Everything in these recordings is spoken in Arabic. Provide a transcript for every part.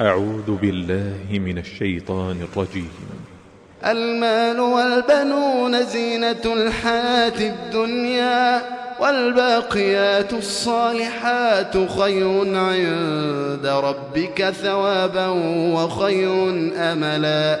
أعوذ بالله من الشيطان الرجيم. المال والبنون زينة الحياة الدنيا والباقيات الصالحات خير عند ربك ثوابا وخير أملا.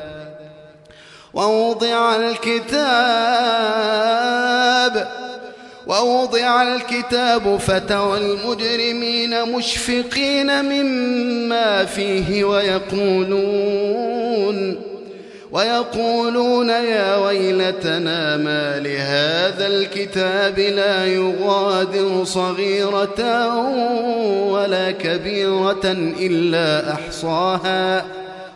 ووضع الكتاب ووضع الكتاب فترى المجرمين مشفقين مما فيه ويقولون ويقولون يا ويلتنا ما لهذا الكتاب لا يغادر صغيرة ولا كبيرة إلا أحصاها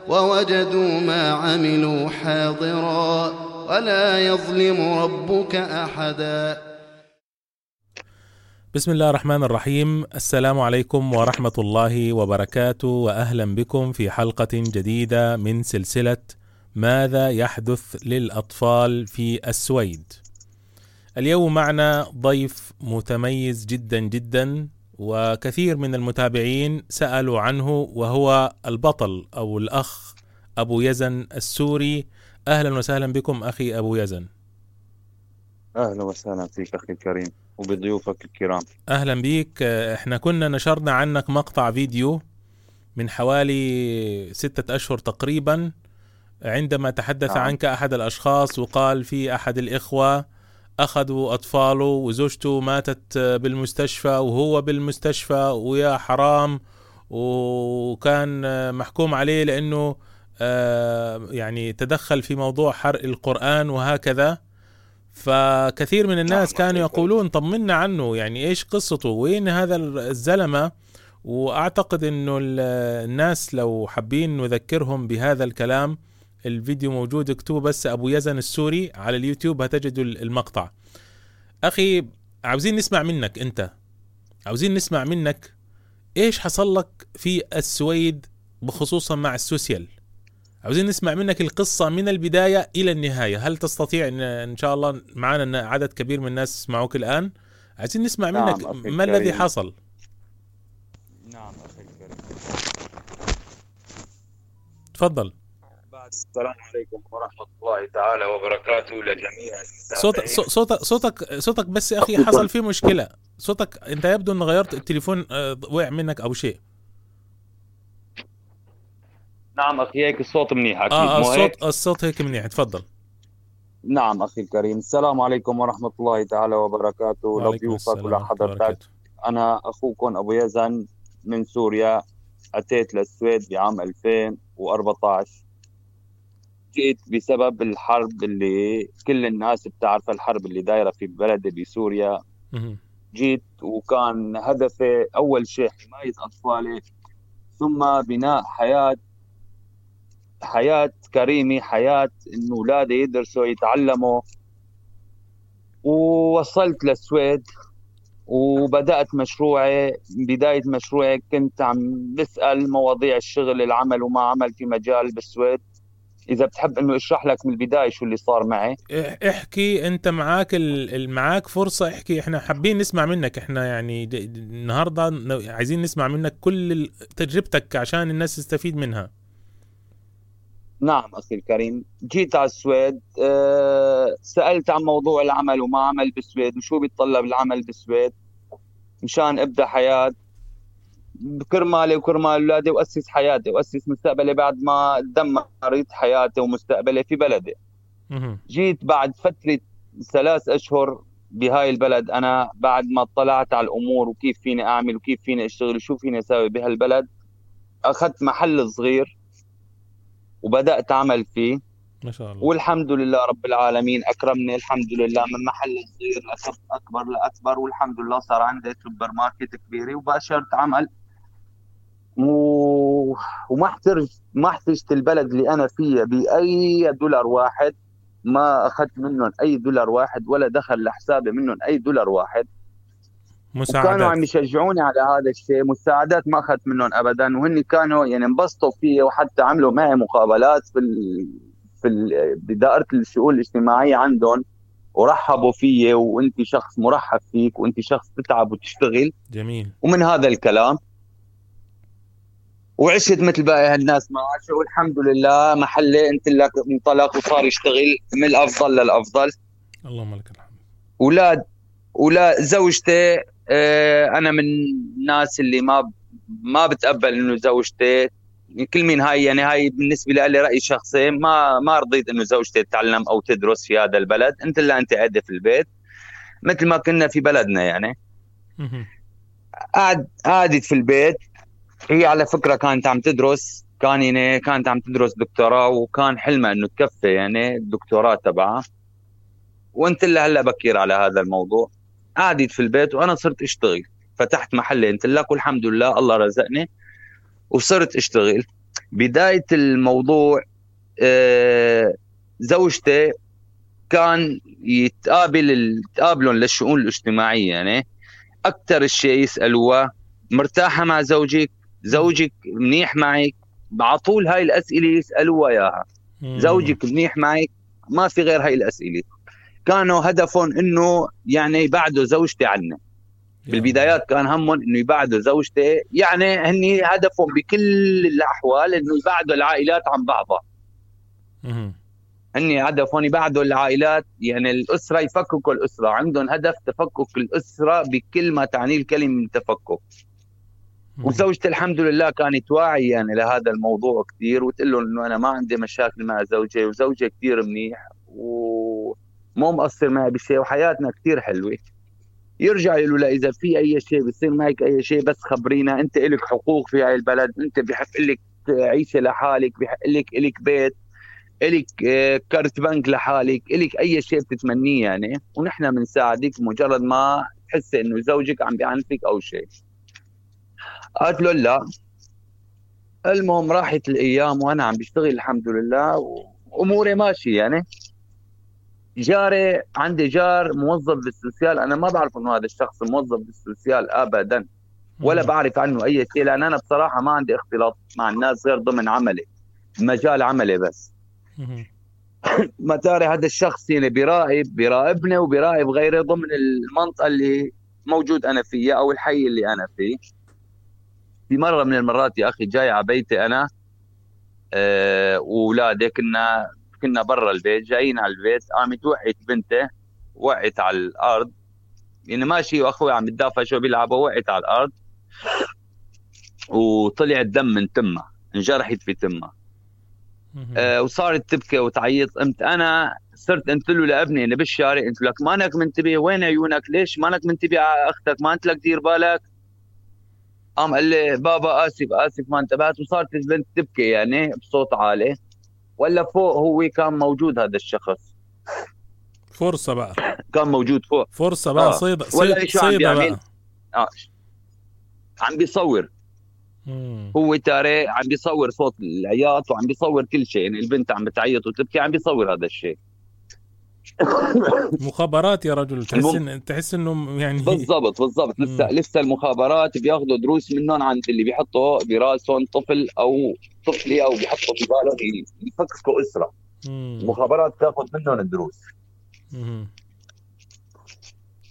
ووجدوا ما عملوا حاضرا ولا يظلم ربك أحدا. بسم الله الرحمن الرحيم. السلام عليكم ورحمة الله وبركاته وأهلا بكم في حلقة جديدة من سلسلة ماذا يحدث للأطفال في السويد. اليوم معنا ضيف متميز جدا جدا وكثير من المتابعين سألوا عنه وهو البطل أو الأخ أبو يزن السوري. أهلا وسهلا بكم أخي أبو يزن. أهلا وسهلا فيك أخي الكريم وبضيوفك الكرام. أهلا بيك. إحنا كنا نشرنا عنك مقطع فيديو من حوالي ستة أشهر تقريبا عندما تحدث آه. عنك أحد الأشخاص وقال في أحد الإخوة أخذوا أطفاله وزوجته ماتت بالمستشفى وهو بالمستشفى ويا حرام وكان محكوم عليه لأنه آه، يعني تدخل في موضوع حرق القرآن وهكذا. فكثير من الناس نعم، كانوا يقولون طمنا عنه يعني إيش قصته؟ وين هذا الزلمة؟ وأعتقد إنه الناس لو حابين نذكرهم بهذا الكلام الفيديو موجود اكتبوا بس أبو يزن السوري على اليوتيوب هتجدوا المقطع. أخي عاوزين نسمع منك أنت. عاوزين نسمع منك إيش حصل لك في السويد بخصوصا مع السوسيال. عاوزين نسمع منك القصة من البداية إلى النهاية. هل تستطيع إن, إن شاء الله معنا عدد كبير من الناس يسمعوك الآن؟ عايزين نسمع نعم منك ما الذي حصل؟ نعم أخي الكريم. تفضل. السلام عليكم ورحمة الله تعالى وبركاته لجميع صوتك صوتك صوتك صوتك بس يا أخي حصل فيه مشكلة. صوتك أنت يبدو أن غيرت التليفون آه، وقع منك أو شيء. نعم أخي هيك الصوت منيح أكيد آه الصوت الصوت هيك منيح. تفضل. نعم أخي الكريم السلام عليكم ورحمة الله تعالى وبركاته. لضيوفك ولحضرتك أنا أخوكم أبو يزن من سوريا أتيت للسويد بعام 2014 جيت بسبب الحرب اللي كل الناس بتعرف الحرب اللي دايرة في بلدي بسوريا جيت وكان هدفي أول شيء حماية أطفالي ثم بناء حياة حياة كريمة حياة انه أولادي يدرسوا يتعلموا. ووصلت للسويد وبدأت مشروعي. بداية مشروعي كنت عم بسأل مواضيع الشغل العمل وما عمل في مجال بالسويد. إذا بتحب إنه اشرح لك من البداية شو اللي صار معي. احكي أنت معاك معاك فرصة احكي إحنا حابين نسمع منك إحنا يعني النهارده عايزين نسمع منك كل تجربتك عشان الناس تستفيد منها. نعم أخي الكريم. جيت على السويد أه سألت عن موضوع العمل وما عمل بالسويد وشو بيتطلب العمل بالسويد. مشان أبدأ حياة كرمالي وكرمال اولادي وأسس حياتي وأسس مستقبلي بعد ما دمرت حياتي ومستقبلي في بلدي. جيت بعد فترة ثلاث أشهر بهاي البلد أنا بعد ما اطلعت على الأمور وكيف فيني أعمل وكيف فيني أشتغل وشو فيني أسوي بهالبلد أخذت محل صغير وبدأت أعمل فيه. ما شاء الله. والحمد لله رب العالمين أكرمني الحمد لله. من محل صغير لأكبر اكبر لأكبر والحمد لله صار عندي سوبر ماركت كبيره وباشرت عمل و... وما احترج ما احتجت البلد اللي أنا فيها بأي دولار واحد. ما أخذت منهم أي دولار واحد ولا دخل لحسابي منهم أي دولار واحد. مساعدات. وكانوا عم يشجعوني على هذا الشيء. مساعدات ما أخذت منهم ابدا. وهن كانوا يعني انبسطوا فيي وحتى عملوا معي مقابلات في ال... في ال... بدائرة الشؤون الاجتماعية عندهم. ورحبوا فيي وانت شخص مرحب فيك وانت شخص تتعب وتشتغل. جميل. ومن هذا الكلام وعشت مثل باقي هالناس معاشه والحمد لله محلي انت لك انطلق وصار يشتغل من الأفضل للأفضل. اللهم لك الحمد. أولاد ولا زوجتي آه أنا من الناس اللي ما ما بتقبل إنه زوجتي كل مين هاي يعني هاي بالنسبة لي رأي شخصي ما ما رضيت إنه زوجتي تتعلم أو تدرس في هذا البلد. أنت اللي أنت قاعدة في البيت مثل ما كنا في بلدنا يعني. قعد قعدت في البيت. هي على فكرة كانت عم تدرس كان يعني كانت عم تدرس دكتوراه وكان حلمها إنه تكفي يعني الدكتوراه تبعها. وأنت اللي هلأ بكير على هذا الموضوع. قعدت في البيت وأنا صرت أشتغل. فتحت محل انت لك والحمد لله الله رزقني. وصرت أشتغل. بداية الموضوع آه، زوجتي كان يتقابل تقابلهم للشؤون الاجتماعية يعني. أكثر الشيء يسالوها مرتاحة مع زوجك؟ زوجك منيح معك على طول هاي الأسئلة يسألوها إياها. زوجك منيح معك ما في غير هاي الأسئلة. كانوا هدفهم إنه يعني يبعدوا زوجتي عنا بالبدايات كان همهم إنه يبعدوا زوجتي. يعني هني هدفهم بكل الأحوال إنه يبعدوا العائلات عن بعضها. هني هدفهم يبعدوا العائلات يعني الأسرة يفككوا الأسرة. عندهم هدف تفكك الأسرة بكل ما تعنيه الكلمة من تفكك. وزوجتي الحمد لله كانت واعية يعني لهذا الموضوع كثير وتقول لهم إنه أنا ما عندي مشاكل مع زوجي وزوجي كثير منيح ومو مقصر معي بشيء وحياتنا كثير حلوة. يرجع له إذا في أي شيء بصير معك أي شيء بس خبرينا أنت لك حقوق في هاي البلد أنت بحق لك تعيشي لحالك بحق لك لك بيت لك آه، كارت بنك لحالك لك أي شيء بتتمنيه يعني. ونحن بنساعدك مجرد ما تحسي إنه زوجك عم بيعنفك أو شيء. قالت له لا. المهم راحت الأيام وأنا عم بشتغل الحمد لله وأموري ماشية يعني. جاري عندي جار موظف بالسوسيال أنا ما بعرف إنه هذا الشخص موظف بالسوسيال ابدا ولا بعرف عنه أي شيء لأن أنا بصراحة ما عندي اختلاط مع الناس غير ضمن عملي مجال عملي بس. متاري هذا الشخص يعني بيراقب بيراقبني وبيراقب غيري ضمن المنطقة اللي موجود أنا فيها أو الحي اللي أنا فيه. في مرة من المرات يا أخي جاي على بيتي أنا أه واولادي كنا كنا برا البيت جايين على البيت قامت وقعت بنته وقعت على الأرض. يعني ماشي وأخوي عم يتدافع شو بيلعبوا وقعت على الأرض. وطلع الدم من تمها انجرحت في تمها. آه وصارت تبكي وتعيط. قمت أنا صرت قلت له لأبني أنا بالشارع قلت لك مانك منتبه وين عيونك؟ ليش مانك منتبه على أختك؟ ما أنت لك دير بالك. قام قال لي بابا آسف آسف ما انتبهت. وصارت البنت تبكي يعني بصوت عالي. ولا فوق هو كان موجود هذا الشخص. فرصة بقى. كان موجود فوق. فرصة بقى آه. صيدة صيدة, صيدة بقى. آه. عم بيصور. مم. هو تاري عم بيصور صوت العياط وعم بيصور كل شيء. يعني البنت عم بتعيط وتبكي عم بيصور هذا الشيء. مخابرات يا رجل تحس إن تحس انه يعني بالضبط بالضبط. لسه لسه المخابرات بياخذوا دروس منهم عن اللي بيحطوا براسهم طفل أو طفلة أو بيحطوا في بالهم يفككوا أسرة. المخابرات تاخذ منهم الدروس.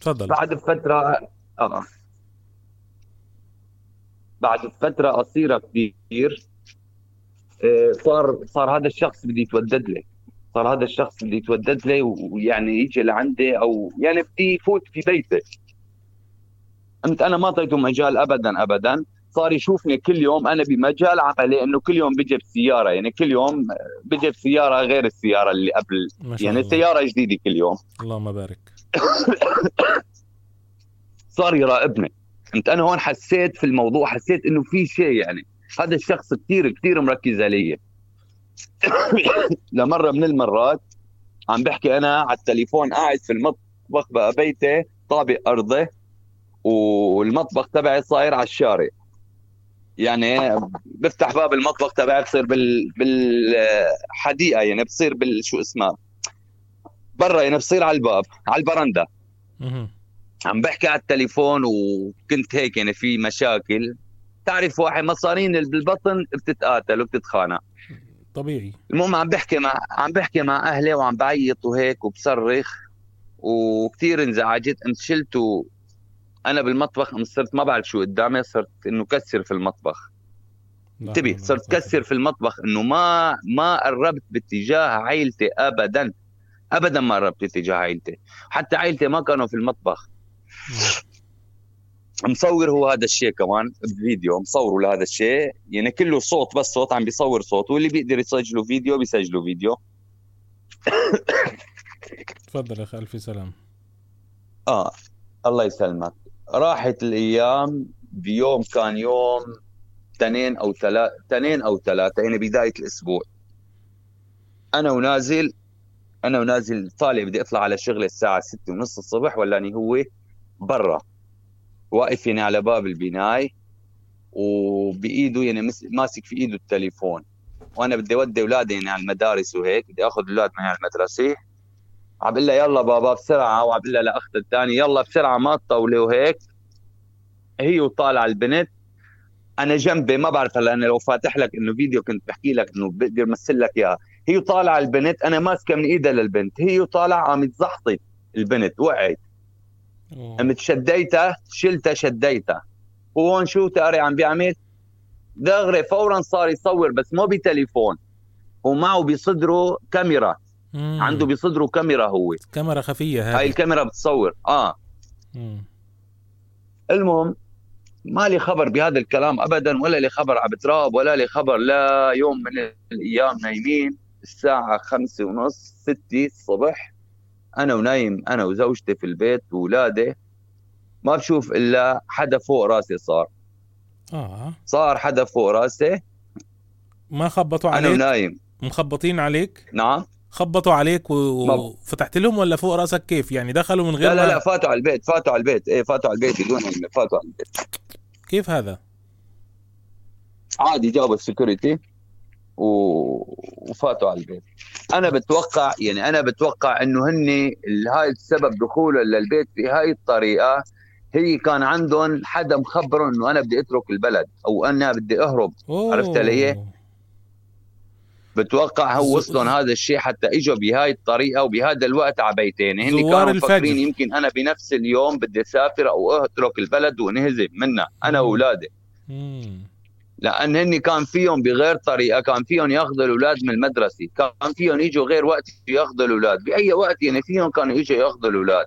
تفضل. بعد فتره آه. بعد فترة قصيرة كثير آه، صار صار هذا الشخص بده يتودد لي صار هذا الشخص بده يتودد لي ويعني يجي لعندي أو يعني بدي يفوت في بيتي. انت أنا ما اعطيته مجال ابدا ابدا. صار يشوفني كل يوم أنا بمجال عملي إنه كل يوم بيجي بسيارة. يعني كل يوم بيجي بسيارة غير السيارة اللي قبل. يعني الله. سيارة جديدة كل يوم. اللهم بارك. صار يراقبني. انت أنا هون حسيت في الموضوع حسيت إنه في شيء يعني. هذا الشخص كثير كثير مركز علي. لمرة من المرات عم بحكي أنا على التليفون قاعد في المطبخ بقى بيتي طابق أرضي والمطبخ تبعي صاير على الشارع. يعني بفتح باب المطبخ تبعي بصير بال بالحديقة يعني بصير بال شو اسمها برا يعني بصير على الباب على البرندة. عم بحكي على التليفون وكنت هيك يعني في مشاكل. تعرف واحد مصارين بالبطن بتتقاتل وبتتخانق. طبيعي. المهم عم بحكي مع عم بحكي مع أهلي وعم بعيط وهيك وبصرخ وكثير انزعجت. قمت شلت أنا بالمطبخ صرت ما بعرف شو قدامي صرت إنه كسر في المطبخ. انتبه صرت كسر في المطبخ إنه ما ما قربت باتجاه عائلتي ابدا. ابدا ما قربت باتجاه عائلتي. حتى عائلتي ما كانوا في المطبخ. مصور هو هذا الشيء كمان بفيديو مصوره لهذا الشيء. يعني كله صوت بس صوت عم بيصور صوت واللي بيقدر يسجله فيديو بيسجله فيديو. تفضل يا أخي ألف سلام. آه الله يسلمك. راحت الأيام بيوم كان يوم اثنين أو ثلاث اثنين أو ثلاثة يعني بداية الأسبوع. أنا ونازل أنا ونازل طالع بدي أطلع على شغله الساعة ستة ونص الصبح ولاني هو برا. واقف يعني على باب البناي وبإيده يعني ماسك في إيده التليفون. وأنا بدي أودي أولادي يعني على المدارس وهيك بدي أخذ الاولاد معي على المدرسة. عم بقول لها يلا بابا بسرعة وعم بقول لها لاختها الثانية يلا بسرعة ما تطولي وهيك. هي وطالعة البنت. أنا جنبي ما بعرف هلأ أنا لو فاتح لك إنه فيديو كنت بحكي لك إنه بقدر امثل لك إياها. هي طالعه البنت أنا ماسكة من إيدها للبنت. هي طالعه عم تزحطي البنت وقعت. قمت شديتها شلتها شديتها وهون شو تاري عم بيعمل دغري فورا صار يصور بس مو بتليفون. ومعه بصدره كاميرا. مم. عنده بصدره كاميرا هو. كاميرا خفية هاي هاي الكاميرا بتصور. آه. مم. المهم ما لي خبر بهذا الكلام ابدا ولا لي خبر على بتراب ولا لي خبر لا يوم من الأيام نايمين الساعة خمسة ونص ستة الصبح. أنا ونايم أنا وزوجتي في البيت واولادي ما بشوف إلا حدا فوق راسي صار. آه. صار حدا فوق راسي. ما خبطوا عليك؟ أنا ونايم. مخبطين عليك؟ نعم. خبطوا عليك وفتحت لهم ولا فوق راسك كيف؟ يعني دخلوا من غير لا لا لا فاتوا على البيت فاتوا على البيت. إيه فاتوا على البيت بدون فاتوا على البيت. كيف هذا؟ عادي جابوا السكيورتي. و... وفاتوا على البيت. أنا بتوقع يعني أنا بتوقع إنه هن هاي السبب دخوله للبيت بهاي الطريقة هي كان عندهم حدا مخبره إنه أنا بدي أترك البلد أو أنا بدي أهرب. أوه. عرفت علي؟ بتوقع هو وصلهم هذا الشيء حتى إجوا بهاي الطريقة وبهذا الوقت على بيتين. هن كانوا مفكرين يمكن أنا بنفس اليوم بدي أسافر أو أترك البلد وانهزم منها أنا وأولادي. لأن هن كان فيهم بغير طريقة كان فيهم ياخذوا الأولاد من المدرسة كان فيهم يجوا غير وقت ياخذوا الأولاد بأي وقت يعني فيهم كانوا يجوا ياخذوا الأولاد.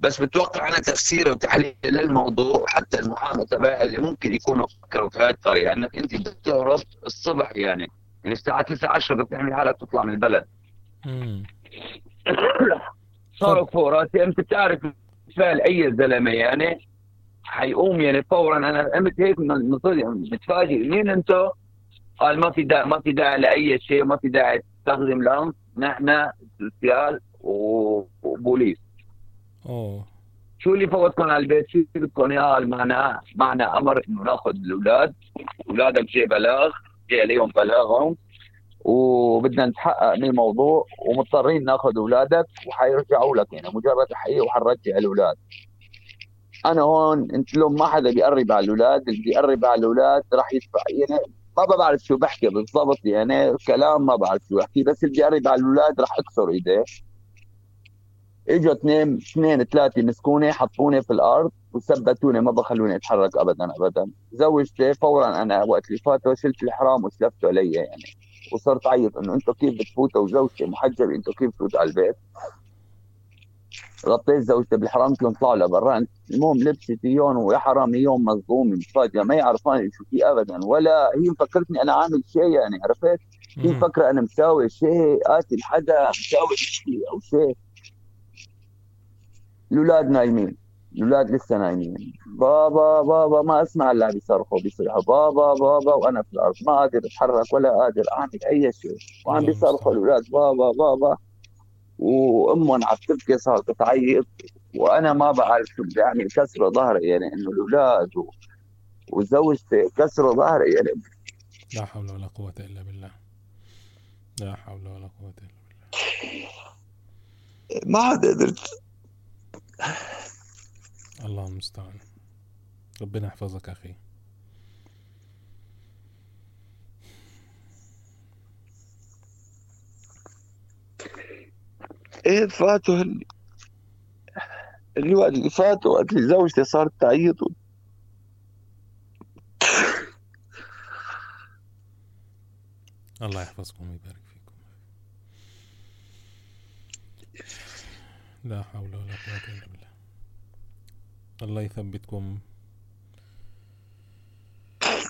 بس بتوقع أنا تفسير وتحليل للموضوع حتى المحامي تبعي اللي ممكن يكونوا فكروا في هذه الطريقة إنك أنت بتهرب الصبح يعني يعني الساعة 9 10 بتعمل حالك تطلع من البلد. صاروا فوق راسي أنت بتعرف فعل أي زلمة يعني حيقوم يعني فورا. أنا قمت هيك متفاجئ. مين أنتم؟ قال ما في داعي ما في داعي لأي شيء ما في داعي تستخدم العنف نحن سوسيال وبوليس. أوه. شو اللي فوتكم على البيت؟ شو بدكم اياه معنا معنا أمر إنه نأخذ الأولاد. اولادك جاي بلاغ جاي عليهم بلاغهم. وبدنا نتحقق من الموضوع ومضطرين نأخذ أولادك وحيرجعوا لك يعني. مجرد حقيقه وحنرجع الأولاد. أنا هون أنت لو ما حدا بيقرب على الأولاد اللي بيقرب على الأولاد راح يدفع. يعني ما بعرف شو بحكي بالضبط يعني كلام ما بعرف شو بحكي بس اللي بيقرب على الأولاد راح اكسر إيديه. إجوا اثنين اثنين ثلاثة مسكوني حطوني في الأرض وثبتوني ما بخلوني أتحرك ابدا ابدا. زوجتي فورا أنا وقت اللي فاتوا شلت الحرام وسلفته علي يعني وصرت أعيط إنه أنتم كيف بتفوتوا؟ وزوجتي محجبة أنتم كيف بتفوتوا على البيت؟ غطيت زوجتي بالحرام قلت طلعوا لبرا المهم لبست يوم ويا حرامي يوم مصدوم متفاجئه ما يعرفان شو في ابدا. ولا هي مفكرتني أنا عامل شيء يعني عرفت؟ هي مفكرة أنا مساوي شيء قاتل حدا مساوي شيء أو شيء. الأولاد نايمين الأولاد لسه نايمين. بابا بابا ما أسمع إلا بيصرخوا بيصيحوا بابا بابا وأنا في الأرض ما قادر أتحرك ولا قادر أعمل أي شيء. وعم بيصرخوا الأولاد بابا بابا. وامهم عم تبكي صارت تعيط وأنا ما بعرف شو بدي أعمل كسر ظهري يعني إنه الأولاد و... وزوجتي كسروا ظهري يعني. لا حول ولا قوة إلا بالله. لا حول ولا قوة إلا بالله. ما عاد قدرت. الله المستعان. ربنا يحفظك أخي. إيه فاتوا اللي وقت اللي فاتوا وقت اللي زوجتي صارت تعيط الله يحفظكم ويبارك فيكم. لا حول ولا قوة إلا بالله. الله يثبتكم إيه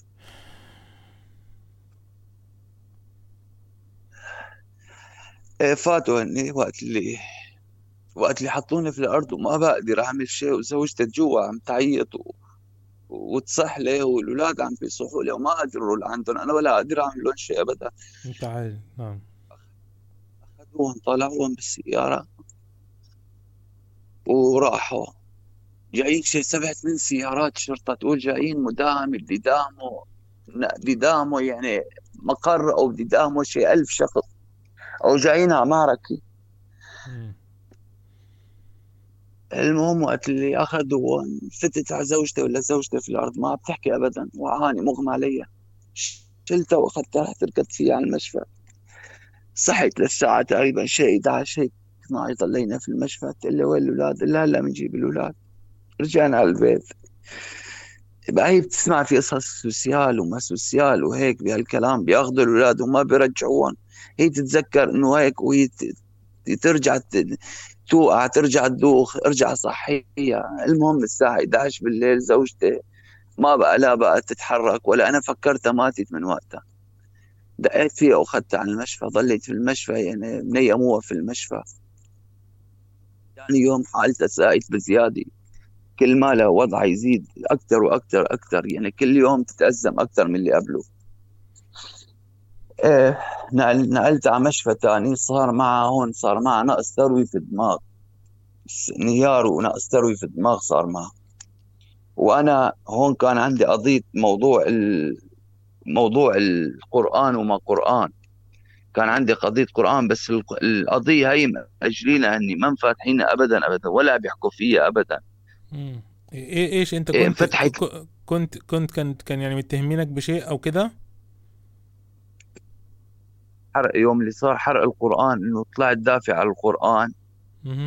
فاتوا هني وقت اللي وقت اللي حطوني في الأرض وما بقدر أعمل شيء وزوجتي جوا عم تعيط و... وتصح لي والأولاد عم بيصحوا لي وما قادر أروح لعندهم أنا ولا قادر أعمل لهم شيء ابدا. أنت نعم. أخذوهم طلعوهم بالسيارة وراحوا. جايين شيء سبع ثمان سيارات شرطة تقول جايين مداهم بدي داموا بدي داموا يعني مقر أو بدي داموا شيء ألف شخص. أو جايين على معركه المهم وقت اللي أخذوا فتت على زوجتي ولا زوجتي في الأرض ما بتحكي ابدا وعاني مغمى علي. شلتها وأخذتها رحت ركضت فيها على المشفى. صحيت للساعة تقريبا شيء 11 هيك 12 ضلينا في المشفى. قلت لي وين الأولاد؟ قال هلا بنجيب الأولاد. رجعنا على البيت. بقى هي بتسمع في قصص سوسيال وما سوسيال وهيك بهالكلام بيأخذوا الأولاد وما بيرجعوهم هي تتذكر إنه هيك وهي ترجع توقع ترجع تدوخ ارجع صحيها. المهم الساعة 11 بالليل زوجتي ما بقى لا بقى تتحرك ولا أنا فكرتها ماتت من وقتها. دقيت فيها وأخذتها على المشفى ظليت في المشفى يعني منيموها في المشفى. ثاني يوم حالتها سائت بزيادة. كل ما لها وضع يزيد أكثر وأكثر أكثر يعني كل يوم تتأزم أكثر من اللي قبله. إيه نقلت على مشفى تاني صار معها هون صار معها نقص ثروي في الدماغ. انهيار ونقص ثروي في الدماغ صار معها وأنا هون كان عندي قضية موضوع موضوع القرآن وما قرآن. كان عندي قضية قرآن بس القضية هي مأجلينها اني ما مفاتحينها ابدا ابدا ولا بيحكوا فيها ابدا. إيش أنت كنت فتحت كنت كنت كنت كان يعني متهمينك بشيء أو كده؟ حرق يوم اللي صار حرق القرآن إنه طلعت دافع على القرآن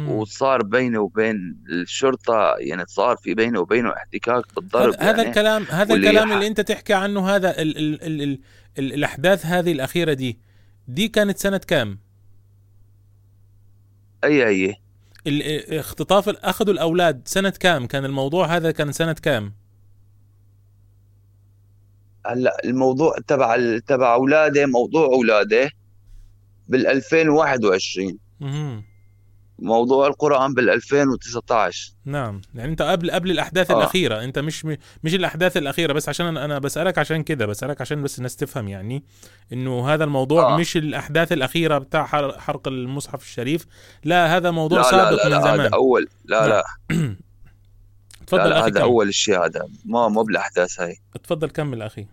وصار بيني وبين الشرطة يعني صار في بيني وبينه احتكاك بالضرب هذا يعني الكلام هذا الكلام اللي أنت تحكي عنه هذا ال ال ال ال ال الأحداث هذه الأخيرة دي دي كانت سنة كام؟ اي أي الاختطاف اخذوا الأولاد سنة كام؟ كان الموضوع هذا كان سنة كام؟ هلا الموضوع تبع تبع اولاده موضوع اولاده بال 2021 موضوع القرآن بال 2019 نعم. يعني أنت قبل قبل الأحداث آه. الأخيرة. أنت مش مش الأحداث الأخيرة بس عشان أنا بسألك عشان كده. بسألك عشان بس الناس تفهم يعني إنه هذا الموضوع آه. مش الأحداث الأخيرة بتاع حرق المصحف الشريف. لا هذا موضوع لا سابق لا لا من زمان. هذا أول. لا لا, لا. تفضل لا هذا أول شيء هذا. ما مو بالأحداث هاي. تفضل كمل أخي.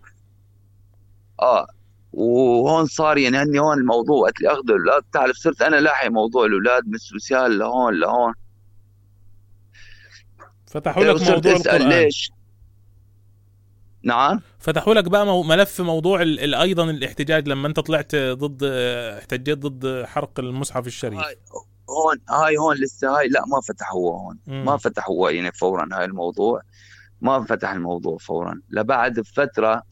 آه. وهون صار يعني هني هون الموضوع. وقت اللي اخذوا الاولاد تعرف صرت أنا لاحي موضوع الأولاد من سوسيال لهون لهون. فتحوا لك موضوع القرآن. ليش؟ نعم. فتحوا لك بقى ملف موضوع أيضا الاحتجاج لما أنت طلعت ضد احتجيت ضد حرق المصحف الشريف. هاي هون هاي هون لسه هاي لا ما فتحوها هون. م. ما فتحوها يعني فورا هاي الموضوع. ما فتح الموضوع فورا. لبعد فتره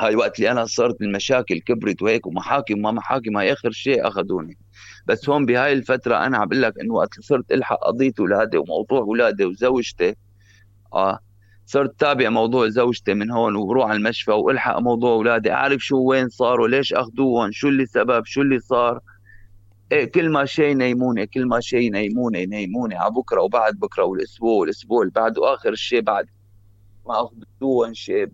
هاي وقت اللي أنا صرت المشاكل كبرت وهيك ومحاكم ما محاكم هاي آخر شيء أخذوني. بس هون بهاي الفترة أنا عم بقول لك إنه وقت صرت ألحق قضيه اولادي وموضوع اولادي وزوجتي آه صرت تابع موضوع زوجتي من هون وبروح على المشفى وألحق موضوع اولادي أعرف شو وين صاروا ليش اخذوهم شو اللي سبب شو اللي صار. إيه كل ما شيء ينيموني كل ما شيء ينيموني ينيموني على بكرة وبعد بكرة والأسبوع والأسبوع اللي بعده اخر شيء بعد ما اخذوهم شيء.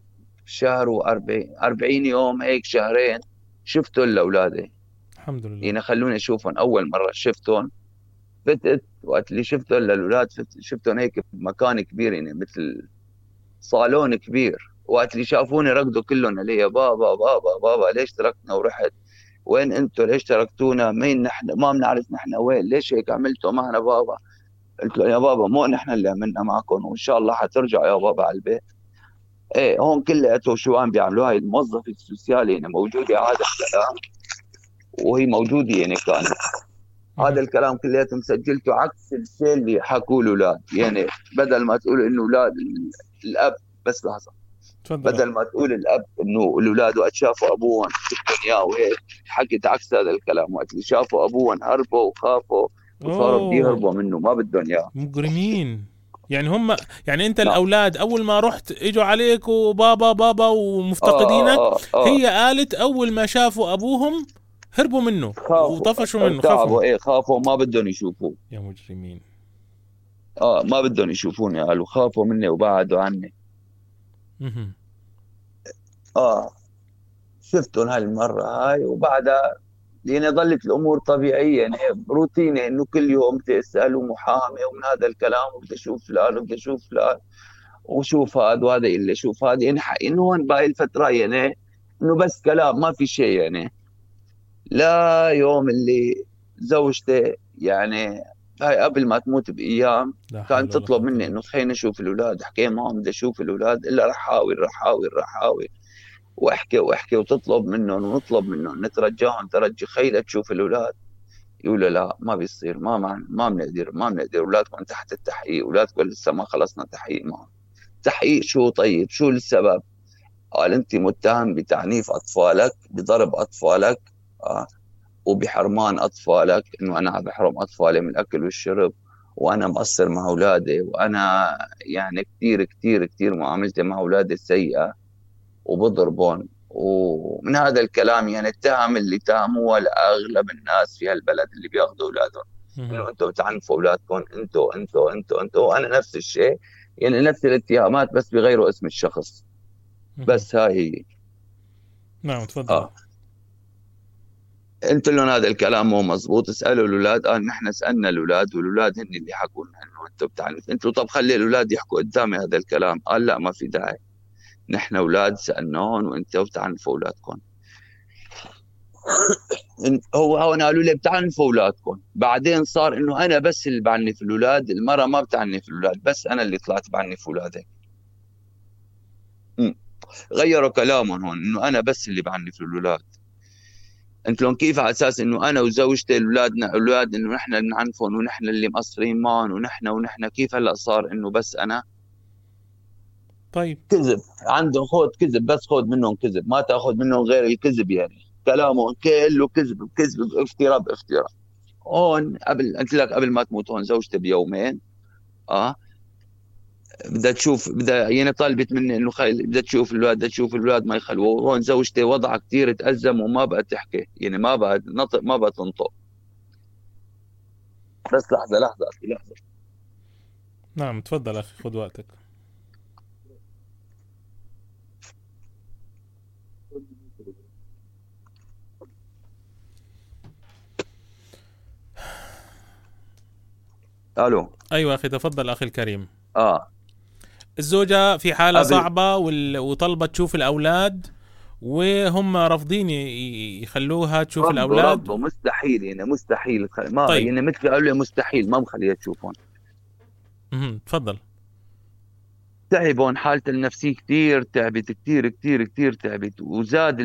شهر و40 40 يوم هيك شهرين شفتهم لأولادي. الحمد لله. يعني خلوني أشوفهم أول مرة شفتهم فتت وقت اللي شفتهم للأولاد شفتهم هيك بمكان كبير يعني مثل صالون كبير. وقت اللي شافوني ركضوا كلهم علي بابا بابا بابا ليش تركنا ورحت وين أنتم ليش تركتونا؟ مين نحن؟ ما بنعرف نحن وين ليش هيك عملتوا معنا بابا؟ قلت له يا بابا مو نحن اللي عملنا معكم وإن شاء الله حترجعوا يا بابا على البيت. إيه هون كلياته شو عم بيعملوا؟ هاي الموظفه السوسيالي يعني موجودة. هذا الكلام وهي موجودة يعني كانت هذا الكلام كلياته مسجلته عكس الشيء اللي حكوا الأولاد. يعني بدل ما تقول إنه أولاد الأب بس لحظة. تفضل. بدل ما تقول الأب إنه الأولاد وقت شافوا أبوهم في الدنيا وهيك حكيت عكس هذا الكلام. وقت اللي شافوا أبوهم هربوا وخافوا وصاروا بده يهربوا منه ما بدهم اياه مجرمين. يعني هم يعني انت لا. نعم. الأولاد أول ما رحت إجوا عليك وبابا بابا ومفتقدينك آه آه آه. هي قالت أول ما شافوا أبوهم هربوا منه وطفشوا منه خافوا إيه خافوا ما بدهم يشوفوه يا مجرمين آه ما بدهم يشوفوني قالوا خافوا مني وبعدوا عني آه شفتهم هاي المرة هاي وبعدها يعني ظلت الأمور طبيعيه يعني روتيني إنه كل يوم تسال ومحامي ومن هذا الكلام وبدي أشوف فلان وبدي أشوف فلان وشوف هذا وهذا اللي شوف هذا. يعني إنه هون بهاي الفترة يعني إنه بس كلام ما في شيء يعني. لا يوم اللي زوجتي يعني هاي قبل ما تموت بأيام كانت تطلب مني إنه خلينا نشوف الأولاد. حكيت معهم بدي أشوف الأولاد إلا رح أحاول رح أحاول رح أحاول. واحكي واحكي وتطلب منهم ونطلب منهم. نترجاهم ترجي. خيلة تشوف الأولاد يقولوا لا ما بيصير ما ما ما بنقدر ما بنقدر. أولادكم تحت التحقيق أولادكم لسه ما خلصنا تحقيق معهم. تحقيق شو طيب؟ شو السبب؟ قال أنت متهم بتعنيف أطفالك بضرب أطفالك آه وبحرمان أطفالك إنه أنا بحرم أطفالي من الأكل والشرب وأنا مقصر مع أولادي وأنا يعني كثير كثير كثير معاملتي مع أولادي سيئة. وبضربهم ومن هذا الكلام يعني التهم اللي تهموها لأغلب الناس في هالبلد اللي بياخذوا أولادهم. إنه أنتم بتعنفوا أولادكم أنتم أنتم أنتم أنتم وأنا نفس الشيء. يعني نفس الاتهامات بس بغيروا اسم الشخص. بس هاي هي. نعم تفضل. آه. قلت لهم هذا الكلام مو مزبوط. اسألوا الأولاد. قال آه نحن سألنا الأولاد والأولاد هن اللي حكوا لنا إنه أنتم بتعنف أنتم طب خلي الأولاد يحكوا قدامي هذا الكلام. قال لا ما في داعي. نحن أولاد سألناهم وأنتم بتعنفوا أولادكم. هو هون قالوا لي بتعنفوا أولادكم. بعدين صار إنه أنا بس اللي بعنف الأولاد المرأة ما بتعنف الأولاد بس أنا اللي طلعت بعنف اولادك غيروا كلامهم هون إنه أنا بس اللي بعنف الأولاد. أنت لون كيف على أساس إنه أنا وزوجتي أولادنا أولاد إنه نحن اللي بنعنفهم ونحن اللي مقصرين معهم ونحن ونحن كيف هلأ صار إنه بس أنا طيب. كذب. عندهم خذ كذب بس خذ منهم كذب. ما تأخذ منهم غير الكذب يعني. كلامهم كله كذب كذب افتراء بافتراء. هون قبل قلت لك قبل ما تموت هون زوجتي بيومين آه. بدها تشوف بدها يعني طالبت مني إنه خل... بدها تشوف الاولاد بدها تشوف الاولاد ما يخلوا هون زوجتي وضعها كثير تأزم وما بقى تحكي. يعني ما بقى نطق ما بقى تنطق. بس لحظة لحظة أخي لحظة. نعم تفضل أخي خذ وقتك. ألو. أيوه أخي تفضل أخي الكريم. آه. الزوجة في حالة أبي. صعبة وطلبت تشوف الأولاد وهم رافضين يخلوها تشوف الأولاد. رفضوا مستحيل يعني مستحيل. ما طيب. يعني مثل قالوا لي مستحيل ما مخليها تشوفهم. تفضل. تعبون حالته النفسية كثير تعبت كثير كثير كثير تعبت. وزاد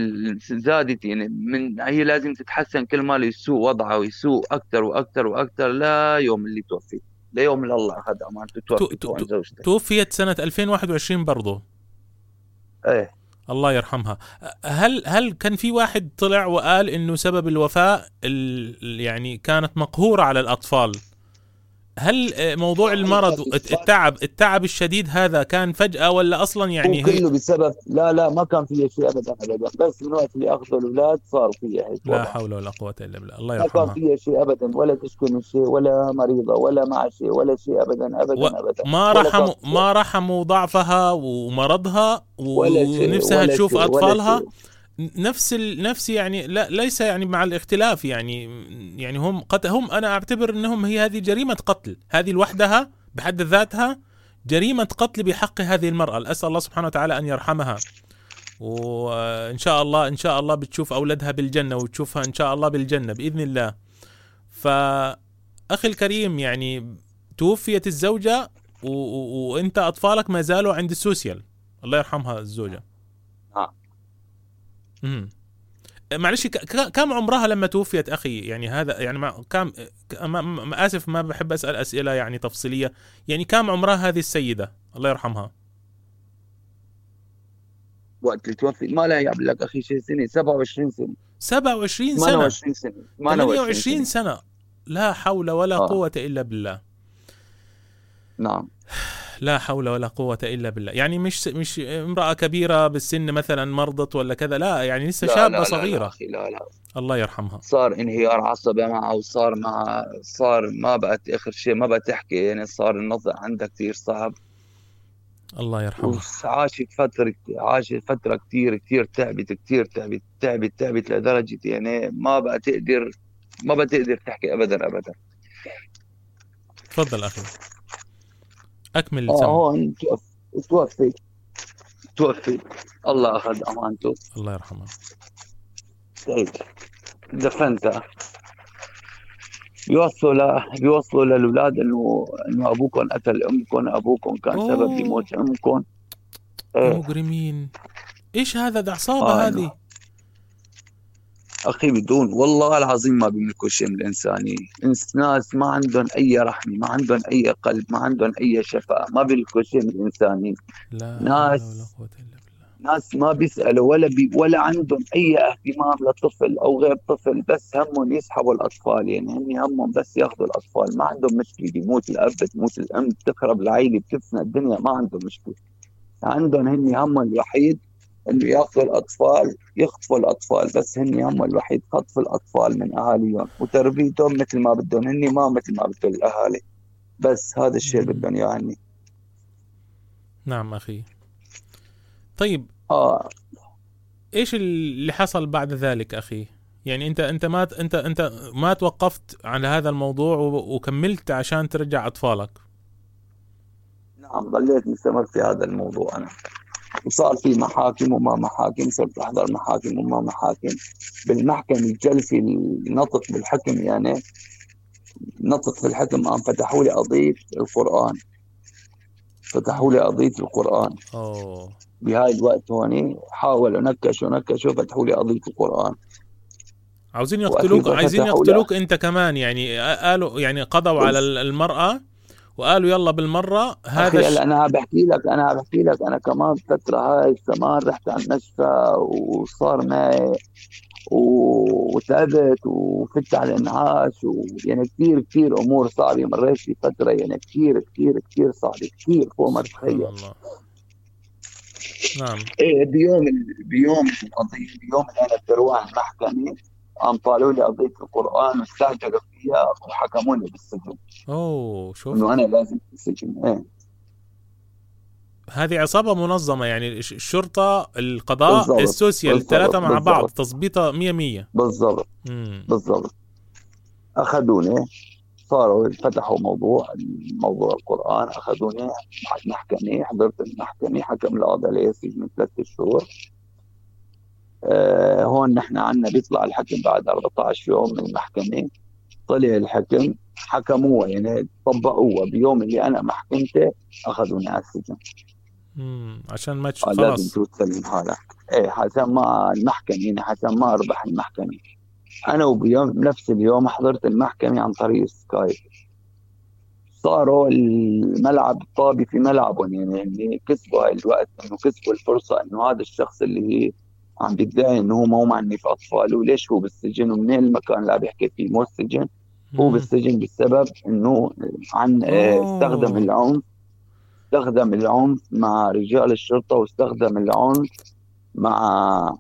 زادت يعني من هي لازم تتحسن كل ما يسوء وضعها ويسوء أكثر وأكثر وأكثر لا يوم اللي توفيت ليوم اللي الله اخذ امانته توفيت توفيت سنة 2021 برضه إيه. الله يرحمها. هل هل كان في واحد طلع وقال إنه سبب الوفاة يعني كانت مقهورة على الأطفال؟ هل موضوع المرض التعب التعب الشديد هذا كان فجأة ولا أصلا يعني كله بسبب لا لا ما كان فيه شيء أبدا أبدا. بس من وقت اللي أخذوا الأولاد صار فيها هيك لا حول ولا قوة إلا بالله. الله يرحمها ما كان فيها شيء أبدا ولا تشكي من شيء ولا مريضة ولا مع شيء ولا شيء أبدا أبدا و... أبدا. ما رحموا ما رحموا ضعفها ومرضها ونفسها تشوف أطفالها. نفس ال... نفس يعني لا ليس يعني مع الاختلاف يعني يعني هم قد هم أنا أعتبر إنهم هي هذه جريمة قتل. هذه لوحدها بحد ذاتها جريمة قتل بحق هذه المرأة. أسأل الله سبحانه وتعالى أن يرحمها. وإن شاء الله إن شاء الله بتشوف أولادها بالجنة وتشوفها إن شاء الله بالجنة بإذن الله. فاخي الكريم يعني توفيت الزوجة و... و... وأنت أطفالك ما زالوا عند السوسيال. الله يرحمها الزوجة. امم معلش كم عمرها لما توفيت أخي؟ يعني هذا يعني ما كم ما آسف ما بحب أسأل أسئلة يعني تفصيلية. يعني كم عمرها هذه السيدة؟ الله يرحمها. وقت اللي توفي ما لا يعمل لك أخي شيء سنة 27 سنة. 27 سنة؟ 28 سنة 28 سنة. لا حول ولا آه. قوة إلا بالله. نعم. لا حول ولا قوة إلا بالله. يعني مش مش امرأة كبيرة بالسن مثلا مرضت ولا كذا لا يعني لسه شابة لا لا صغيرة. لا أخي لا لا. الله يرحمها. صار انهيار عصبي معها وصار مع صار ما بقت آخر شيء ما بقت تحكي يعني صار النطق عندها كثير صعب. الله يرحمها. عاشت فترة عاشت فترة كثير كثير تعبت كثير تعبت تعبت تعبت لدرجة يعني ما بقى تقدر ما بقى تقدر تحكي أبدا أبدا. تفضل أخي. أكمل آه هون توفي توفي الله أخذ أمانته. الله يرحمه. سعيد دفنته بيوصلوا ل... بيوصلوا للاولاد انه إنه ابوكم قتل امكم ابوكم كان أوه. سبب بموت امكم إيه. مجرمين. إيش هذا؟ ده عصابة آه هذه. أخي بدون والله العظيم ما بيملكوا شيء من الانسانيه ناس ما عندهم أي رحمة ما عندهم أي قلب ما عندهم أي شفاء ما بيملكوا شيء من الانسانيه لا ناس ولا قوة إلا بالله. ناس ما بيسألوا ولا بي ولا عندهم أي اهتمام لطفل أو غير طفل بس همهم يسحبوا الأطفال. يعني هن همهم بس ياخذوا الأطفال. ما عندهم مشكلة بيموت الأب بتموت الأم بتخرب العائله بتفنى الدنيا ما عندهم مشكلة. عندهم هن همهم الوحيد إنه يأخذوا الأطفال يخطفوا الأطفال بس هن هم الوحيد خطف الأطفال من أهاليهم. وتربيتهم مثل ما بدهم هن ما مثل ما بدهم الأهالي. بس هذا الشيء اللي بدهم اياه عني نعم أخي. طيب. آه. إيش اللي حصل بعد ذلك أخي؟ يعني أنت أنت ما أنت أنت ما توقفت على هذا الموضوع وكملت عشان ترجع أطفالك؟ نعم ضليت مستمر في هذا الموضوع أنا. وصار في محاكم وما محاكم صرت أحضر محاكم وما محاكم. بالمحكمة الجلسة النطق بالحكم يعني نطق في الحكم قام فتحوا لي قضية القرآن. فتحوا لي قضية القرآن. أوه. بهاي الوقت هون حاولوا نكشوا نكشوا فتحوا لي قضية القرآن. عاوزين يقتلوك عايزين يقتلوك أنت كمان يعني قالوا يعني قضوا على المرأة وقالوا يلا بالمرة هذا أخي أنا بحكي لك أنا بحكي لك أنا كمان فترة هاي كمان رحت على المشفى وصار معي وتعبت وفت على الانعاش ويعني كثير كثير أمور صعبة. مريت في فترة يعني كثير كثير كثير صعبة كثير فوق ما تتخيل. نعم. إيه بيوم بيوم بيوم اللي أنا بروح المحكمة قام طالوا لي قضية القرآن واستعجلوا فيها وحكموني بالسجن. أوه شوف. إنه أنا لازم السجن إيه. هذه عصابة منظمة يعني الشرطة القضاء بالزبط. السوسيال الثلاثة مع بالزبط. بعض تظبيطة مية مية. بالضبط بالضبط. أخذوني صاروا فتحوا موضوع موضوع القرآن أخذوني محكمة حضرت المحكمة حكم القاضي علي سجن ثلاثة شهور. هون نحن عنا بيطلع الحكم بعد 14 يوم من المحكمة طلع الحكم حكموه يعني طبقوه بيوم اللي أنا محكمته أخذوني على السجن. امم عشان ما خلاص. لازم تسلم حالك. إيه عشان ما المحكمة يعني عشان ما أربح المحكمة. أنا وبيوم نفس اليوم حضرت المحكمة عن طريق سكايب صاروا الملعب الطابي في ملعبهم يعني, يعني كسبوا هاي الوقت إنه كسبوا الفرصة إنه هذا الشخص اللي هي عم بيدعي إنه هو مو معنف أطفال. وليش هو بالسجن؟ ومنين المكان اللي عم يحكي فيه؟ مو السجن. هو بالسجن بسبب إنه عن استخدم العنف. استخدم العنف مع رجال الشرطة واستخدم العنف مع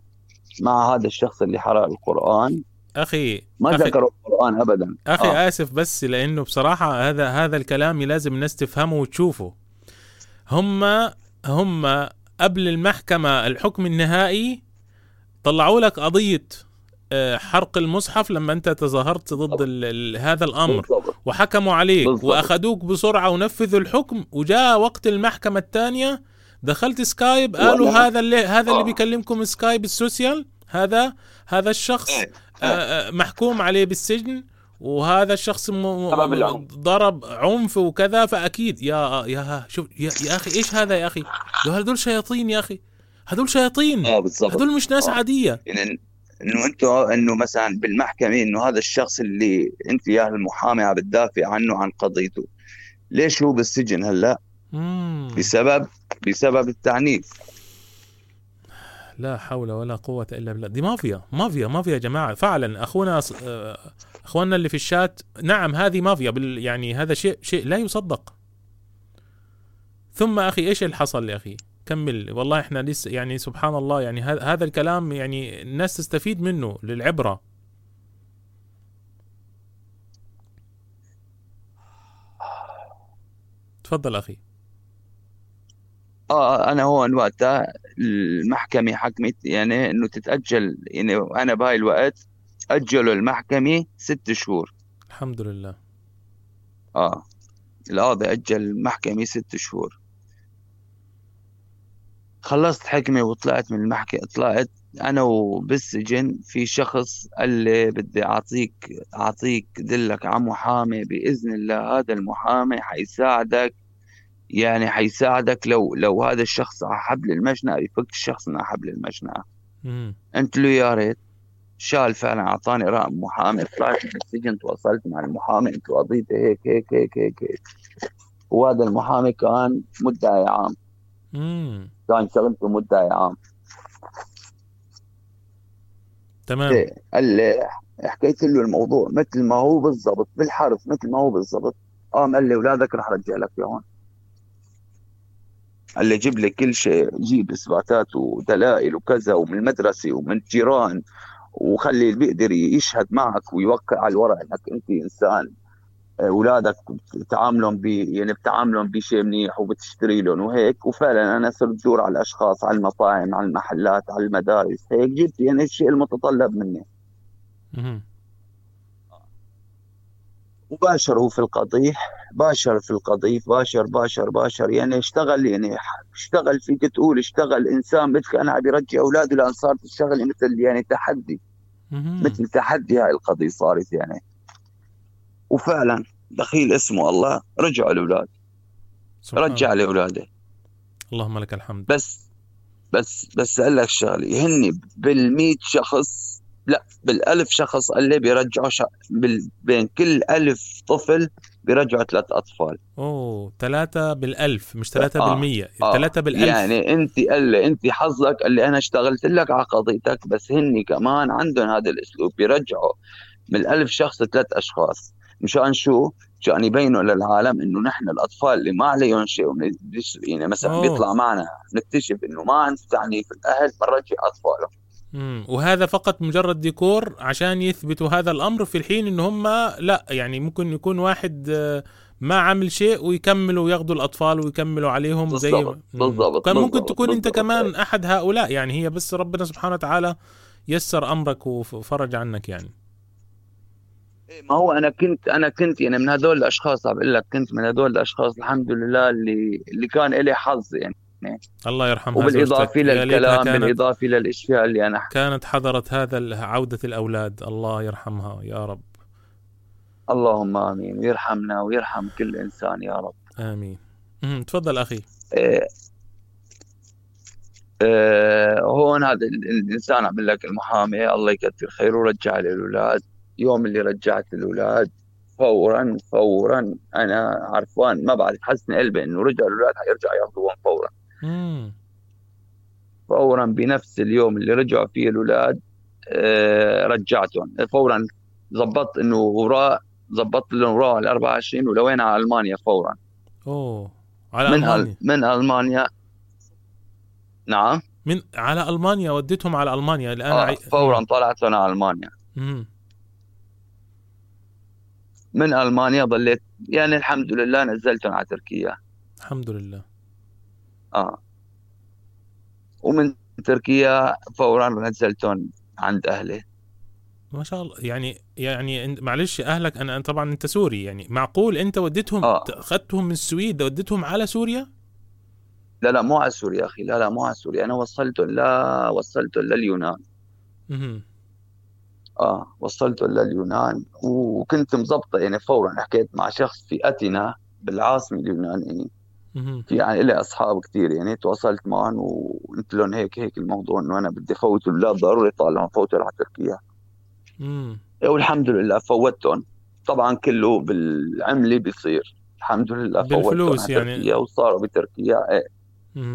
مع هذا الشخص اللي حرق القرآن. أخي ما أخي. ذكروا القرآن ابدا. أخي آه. آسف بس لأنه بصراحة هذا هذا الكلام لازم الناس تفهمه وتشوفه. هم هم قبل المحكمة الحكم النهائي طلعوا لك قضية آه، حرق المصحف لما انت تظاهرت ضد ال ال هذا الأمر. وحكموا عليك. بالضبط. وأخذوك بسرعة ونفذوا الحكم. وجاء وقت المحكمة الثانية. دخلت سكايب. قالوا هذا اللي هذا اللي آه. بيكلمكم سكايب السوشيال هذا هذا الشخص إيه. آه، محكوم عليه بالسجن. وهذا الشخص ضرب عنف وكذا. فأكيد يا يا شوف يا, يا أخي إيش هذا يا أخي؟ هذول شياطين يا أخي. هذول شياطين. آه بالضبط. هذول مش ناس آه. عادية. يعني إنه أنتم إنه مثلا بالمحكمة إنه هذا الشخص اللي أنت يا المحامي عم بتدافع عنه عن قضيته ليش هو بالسجن هلأ؟ بسبب بسبب التعنيف. لا حول ولا قوة إلا بالله. دي مافيا مافيا مافيا يا جماعة. فعلا أخونا آه، أخواننا اللي في الشات نعم هذه مافيا. بال يعني هذا شيء شيء لا يصدق. ثم أخي إيش اللي حصل يا أخي؟ كمل والله إحنا لسه يعني سبحان الله يعني هذا الكلام يعني الناس تستفيد منه للعبرة. تفضل أخي. آه أنا هون وقتها المحكمة حكمت يعني إنه تتأجل يعني أنا بهاي الوقت اجلوا المحكمة ست شهور. الحمد لله. آه القاضي أجل المحكمة ست شهور. خلصت حكمه وطلعت من المحكمه طلعت أنا وبالسجن في شخص قال لي بدي أعطيك أعطيك دلك على محامي بإذن الله هذا المحامي حيساعدك. يعني حيساعدك لو لو هذا الشخص على حبل المشنقه يفك الشخص من حبل المشنقه انت له يا ريت. شال فعلا أعطاني رقم محامي طلعت من السجن تواصلت مع المحامي انت قضيتي هيك هيك هيك هيك هيك. وهذا المحامي كان مدعي عام. مم. كان شغلته مدعي عام تمام. إيه، قال لي حكيت له الموضوع مثل ما هو بالضبط بالحرف مثل ما هو بالضبط. قام قال لي أولادك رح أرجع لك اياهم قال لي جيب لي كل شيء جيب إثباتات ودلائل وكذا ومن المدرسة ومن الجيران وخلي اللي بيقدر يشهد معك ويوقع على الورق إنك أنت إنسان. اولادك بتعاملهم ب يعني بتعاملهم بشيء منيح وبتشتري لهم وهيك. وفعلا أنا صرت دور على الأشخاص على المطاعم على المحلات على المدارس هيك جبت يعني الشيء المتطلب مني. وباشر هو في القضية باشر في القضية باشر باشر باشر. يعني اشتغل يعني اشتغل فيك تقول اشتغل. إنسان مثل كان عم يرجع أولاده لأن صارت تشتغل مثل يعني تحدي. مثل تحدي هاي القضية صارت يعني. وفعلا دخيل اسمه الله رجعوا الاولاد رجع لأولاده. اللهم لك الحمد. بس بس بس أقول لك شغلة هن بال شخص لا بالألف شخص قال لي بيرجعوا ش... بال... بين كل ألف طفل بيرجعوا ثلاث أطفال. أوه ثلاثة بالألف مش ثلاثة آه. بالمية آه. ثلاثة بالألف. يعني أنت قال أنت حظك قال لي أنا اشتغلت لك على قضيتك بس هني كمان عندهم هذا الأسلوب بيرجعوا من الألف شخص ثلاث أشخاص. مشان شو؟ مشان يبينوا للعالم إنه نحن الأطفال اللي ما عليهم شيء يعني مثلا أوه. بيطلع معنا نكتشف إنه ما عنده تعنيف الأهل بنرجع اطفالهم مم. وهذا فقط مجرد ديكور عشان يثبتوا هذا الأمر في الحين ان هم لا يعني ممكن يكون واحد آه، ما عمل شيء ويكملوا وياخذوا الأطفال ويكملوا عليهم زي بالضبط كان ممكن تكون بالضبط. انت كمان أحد هؤلاء يعني هي بس ربنا سبحانه وتعالى يسر أمرك وفرج عنك يعني ما هو أنا كنت أنا كنت يعني من هذول الأشخاص عم بقول لك كنت من هذول الأشخاص الحمد لله اللي اللي كان لي حظ يعني. الله يرحمها وبالإضافة للكلام بالإضافة للأشياء اللي أنا كانت حضرت هذا عودة الأولاد. الله يرحمها يا رب. اللهم آمين. ويرحمنا ويرحم كل إنسان يا رب. آمين. تفضل أخي. إيه إيه هون هذا الإنسان عمل لك المحامي الله يكثر خيره ورجع لي الاولاد يوم اللي رجعت الأولاد فورا فورا أنا عرفان ما بعرف حسن قلبي إنه رجع الأولاد حيرجع ياخذوهم فورا. فورا بنفس اليوم اللي رجعوا فيه الأولاد آه، رجعتهم. فورا ضبطت إنه وراء ضبطت لهم وراء على 24 ولوين على ألمانيا فورا. أوه. على من ألمانيا؟ من ألمانيا؟ نعم. من على ألمانيا وديتهم على ألمانيا الان آه فورا طلعت لنا على المانيا. من ألمانيا ضليت يعني الحمد لله نزلتهم على تركيا. الحمد لله. آه. ومن تركيا فورا نزلتهم عند أهلي. ما شاء الله. يعني يعني معلش أهلك أنا طبعا أنت سوري يعني معقول أنت وديتهم آه. أخذتهم من السويد وديتهم على سوريا؟ لا لا مو على سوريا أخي لا لا مو على سوريا. أنا وصلته لا وصلته لليونان. مهم. آه وصلته لليونان وكنت مزبطه يعني فورا حكيت مع شخص في اتينا بالعاصمة اليونانية. في يعني لي أصحاب كثير يعني تواصلت معهم وقلت لهم هيك هيك الموضوع إنه أنا بدي فوت الاولاد ضروري طالعهم فوتوا على تركيا. والحمد لله فوتهم طبعا كله بالعملة بيصير الحمد لله فوتهم بالفلوس يعني. وصاروا بتركيا إيه.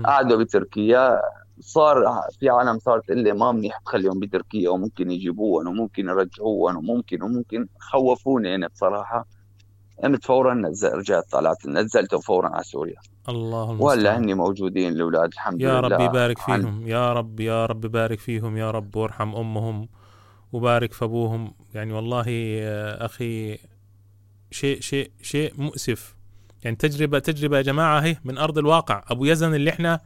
قعدوا بتركيا صار في عالم صارت تقول لي ما منيح تخليهم بتركيا وممكن يجيبوهم وممكن يرجعوهم وممكن وممكن. خوفوني أنا بصراحة. قمت فورا نزل رجعت طلعت نزلته فورا على سوريا. الله وهلا المستعان هني موجودين الأولاد الحمد يا لله. رب يبارك عن- فيهم يا رب يا رب يبارك فيهم يا رب وارحم أمهم وبارك في أبوهم. يعني والله آه، أخي شيء شيء شيء مؤسف. يعني تجربه تجربة يا جماعة هي من أرض الواقع. أبو يزن اللي إحنا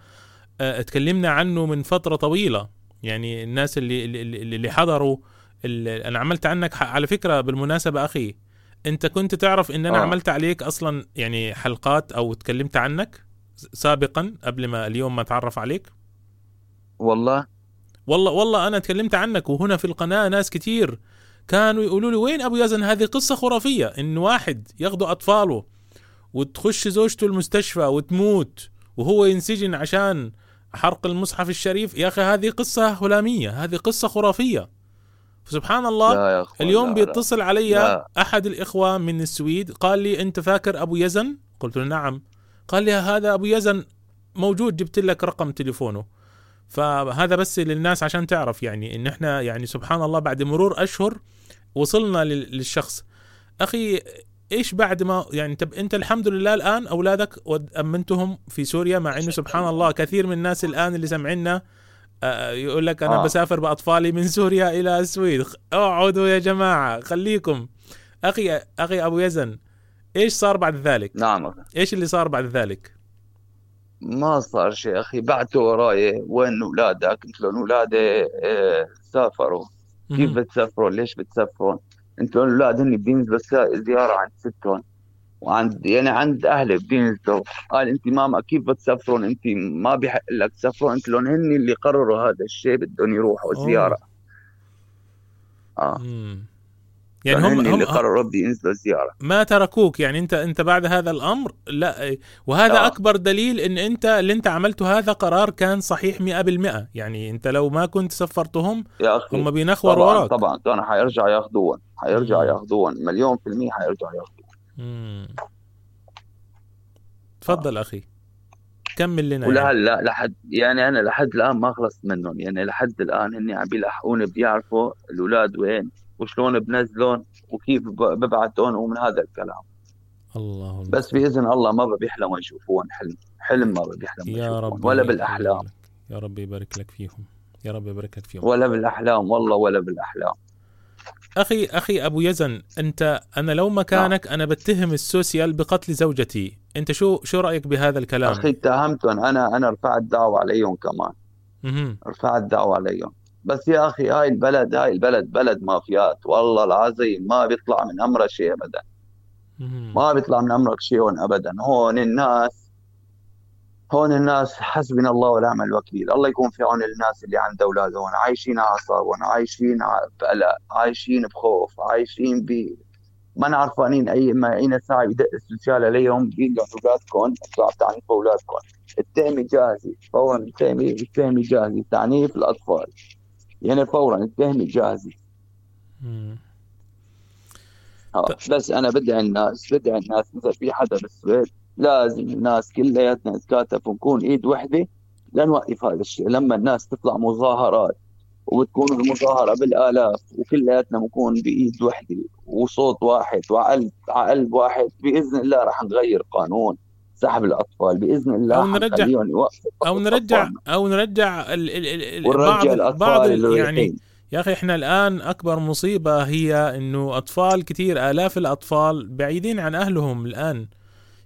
اتكلمنا عنه من فترة طويلة. يعني الناس اللي اللي, اللي حضروا اللي أنا عملت عنك على فكرة بالمناسبة أخي أنت كنت تعرف إن أنا آه. عملت عليك أصلا يعني حلقات أو تكلمت عنك سابقا قبل ما اليوم ما أتعرف عليك؟ والله. والله والله أنا تكلمت عنك وهنا في القناة ناس كتير كانوا يقولوا لي وين أبو يزن؟ هذه قصة خرافية إن واحد ياخذوا أطفاله وتخش زوجته المستشفى وتموت وهو ينسجن عشان حرق المصحف الشريف. يا أخي هذه قصة هلامية هذه قصة خرافية. سبحان الله اليوم بيتصل علي لا. أحد الإخوة من السويد قال لي أنت فاكر أبو يزن؟ قلت له نعم. قال لي هذا أبو يزن موجود جبت لك رقم تليفونه. فهذا بس للناس عشان تعرف يعني إن إحنا يعني سبحان الله بعد مرور أشهر وصلنا لل- للشخص. أخي إيش بعد ما يعني طب أنت الحمد لله الآن أولادك أمنتهم في سوريا مع إنه سبحان الله كثير من الناس الآن اللي سمعنا آه، يقول لك أنا آه. بسافر بأطفالي من سوريا إلى السويد أقعدوا يا جماعة خليكم أخي أخي أبو يزن إيش صار بعد ذلك؟ نعم. إيش اللي صار بعد ذلك؟ ما صار شيء أخي بعتوا وراي وين أولادك؟ قلت لهم أولادي آه، سافروا كيف مهم. بتسافرون؟ ليش بتسافرون؟ قلت لهم الاولاد هن بينزلوا سا- زيارة عند ستهم وعند يعني عند أهلي بينزلوا قال انت ماما كيف بتسافرون؟ انت ما بيحق لك تسافرون؟ قلت لهم هن اللي قرروا هذا الشيء بدهم يروحوا. زيارة آه مم. يعني يعني هم, هم اللي قرروا بدي ينزلوا زياره ما تركوك. يعني انت انت بعد هذا الأمر لا وهذا آه. أكبر دليل إن انت اللي انت عملته هذا قرار كان صحيح 100% يعني انت لو ما كنت سفرتهم يا أخي هم بينخوروا طبعا وراك. طبعا. كانوا حيرجعوا ياخذوهم حيرجعوا مم. ياخذوهم مليون في المية حيرجعوا ياخذوهم مم. تفضل أخي. كمل لنا يعني. ولهلا لحد يعني أنا لحد الآن ما خلصت منهم. يعني لحد الآن هن عم بيلحقوني بيعرفوا الأولاد وين. وشلون بنزلهم وكيف ب- ببعتهم ومن هذا الكلام. الله بس بإذن الله ما بيحلموا يشوفون حلم. حلم ما بيحلموا يا رب ولا بالأحلام. يا رب يبارك لك فيهم. يا رب يبارك لك فيهم. ولا بالأحلام والله ولا بالأحلام. أخي أخي أبو يزن أنت أنا لو مكانك أنا بتهم السوسيال بقتل زوجتي. أنت شو شو رأيك بهذا الكلام؟ أخي اتهمتهم. أنا أنا رفعت دعوة عليهم كمان. مهم. رفعت دعوة عليهم. بس يا أخي هاي البلد هاي البلد بلد مافيات والله العظيم ما بيطلع من أمرها شيء مهم. ما بيطلع من أمرك شيء أبدا. هون الناس هون الناس حسبنا الله ونعم الوكيل. الله يكون في عون الناس اللي أولاد هون عايشين على أعصابهم عايشين بقلق عايشين بخوف عايشين ب ما عرفانين أي ما أي ساعة يدق السوشيال عليهم بيلقوا أولادكم أنتوا عم تعنفوا أولادكم. التهمة جاهزة فورا التهمة التهمة جاهزة تعنيف الأطفال. يعني فورا التهمة جاهزة مم. آه. بس أنا بدعي الناس بدعي الناس إذا في حدا بالسويد لازم الناس كلياتنا نتكاتف ونكون إيد وحدة لنوقف هذا الشيء لما الناس تطلع مظاهرات وبتكون المظاهرة بالآلاف وكلياتنا نكون بإيد وحدة وصوت واحد وعقلب عقلب واحد بإذن الله رح نغير قانون سحب الأطفال بإذن الله أو نرجع- أو نرجع. أو نرجع ال ال ال ال ونرجع بعض الأطفال بعض يعني. يا أخي إحنا الآن أكبر مصيبة هي إنه أطفال كثير آلاف الأطفال بعيدين عن أهلهم الآن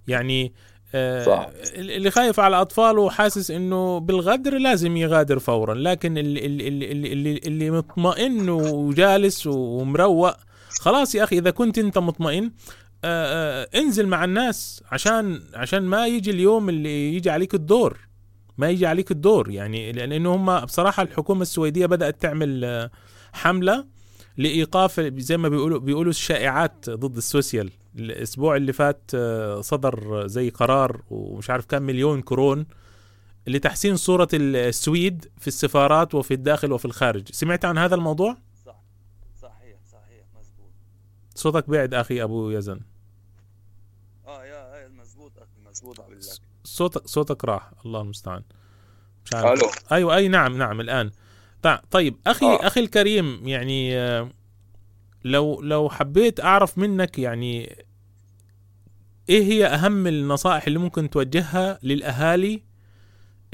يعني آه، صح. اللي خايف على اطفاله وحاسس إنه بالغدر لازم يغادر فورا لكن اللي اللي اللي, اللي, اللي مطمئن وجالس ومروق خلاص يا أخي إذا كنت أنت مطمئن آآ آآ انزل مع الناس عشان عشان ما يجي اليوم اللي يجي عليك الدور. ما يجي عليك الدور يعني لأنه هم بصراحة الحكومة السويدية بدأت تعمل آه، حملة لإيقاف زي ما بيقولوا بيقولوا الشائعات ضد السوسيال الأسبوع اللي فات آه، صدر زي قرار ومش عارف كم مليون كرون لتحسين صورة السويد في السفارات وفي الداخل وفي الخارج. سمعت عن هذا الموضوع؟ صح صحيح صحيح مزبوط. صوتك بعد أخي أبو يزن آه يا مزبوط أخي مزبوط صوتك صوتك راح. الله المستعان. مش عارف. ألو. أيوة أي نعم نعم الآن. طيب أخي آه. أخي الكريم يعني لو لو حبيت أعرف منك يعني إيه هي أهم النصائح اللي ممكن توجهها للأهالي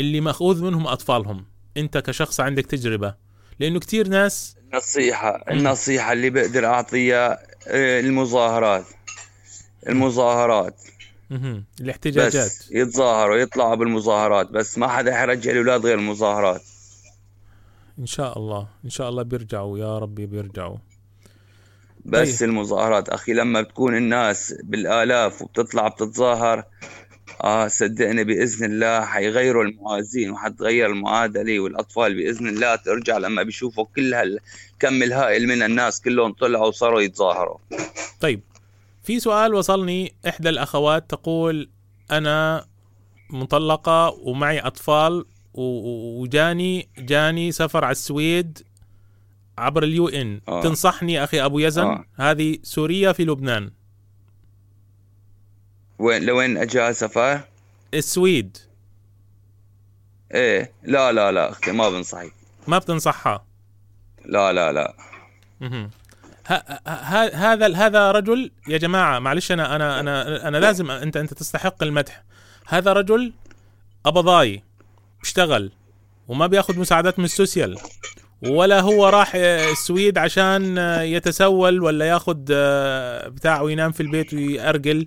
اللي مأخوذ منهم أطفالهم؟ أنت كشخص عندك تجربة. لأنه كتير ناس النصيحه النصيحة اللي بقدر أعطيها آه، المظاهرات. المظاهرات. الاحتجاجات. بس يتظاهروا يطلعوا بالمظاهرات بس ما حدا حيرجع الأولاد غير المظاهرات. إن شاء الله إن شاء الله بيرجعوا يا ربي بيرجعوا. بس طيب. المظاهرات أخي لما بتكون الناس بالآلاف وبتطلع بتتظاهر آه صدقني بإذن الله حيغيروا الموازين وحتغير المعادلة والأطفال بإذن الله ترجع لما بيشوفوا كل هالكم الهائل من الناس كلهم طلعوا وصاروا يتظاهروا. طيب. في سؤال وصلني. إحدى الأخوات تقول أنا مطلقة ومعي أطفال وجاني جاني سفر على السويد عبر اليو إن. آه. تنصحني أخي أبو يزن؟ آه. هذه سوريا في لبنان. وين لوين اجى سفر؟ السويد. إيه. لا لا لا أختي ما بنصحك. ما بتنصحها؟ لا لا لا. هذا هذا رجل يا جماعة معلش أنا أنا أنا أنا لازم أنت أنت تستحق المدح. هذا رجل قبضاي بيشتغل وما بياخذ مساعدات من السوسيال ولا هو راح السويد عشان يتسول ولا ياخذ آه، بتاع وينام في البيت ويأرجل.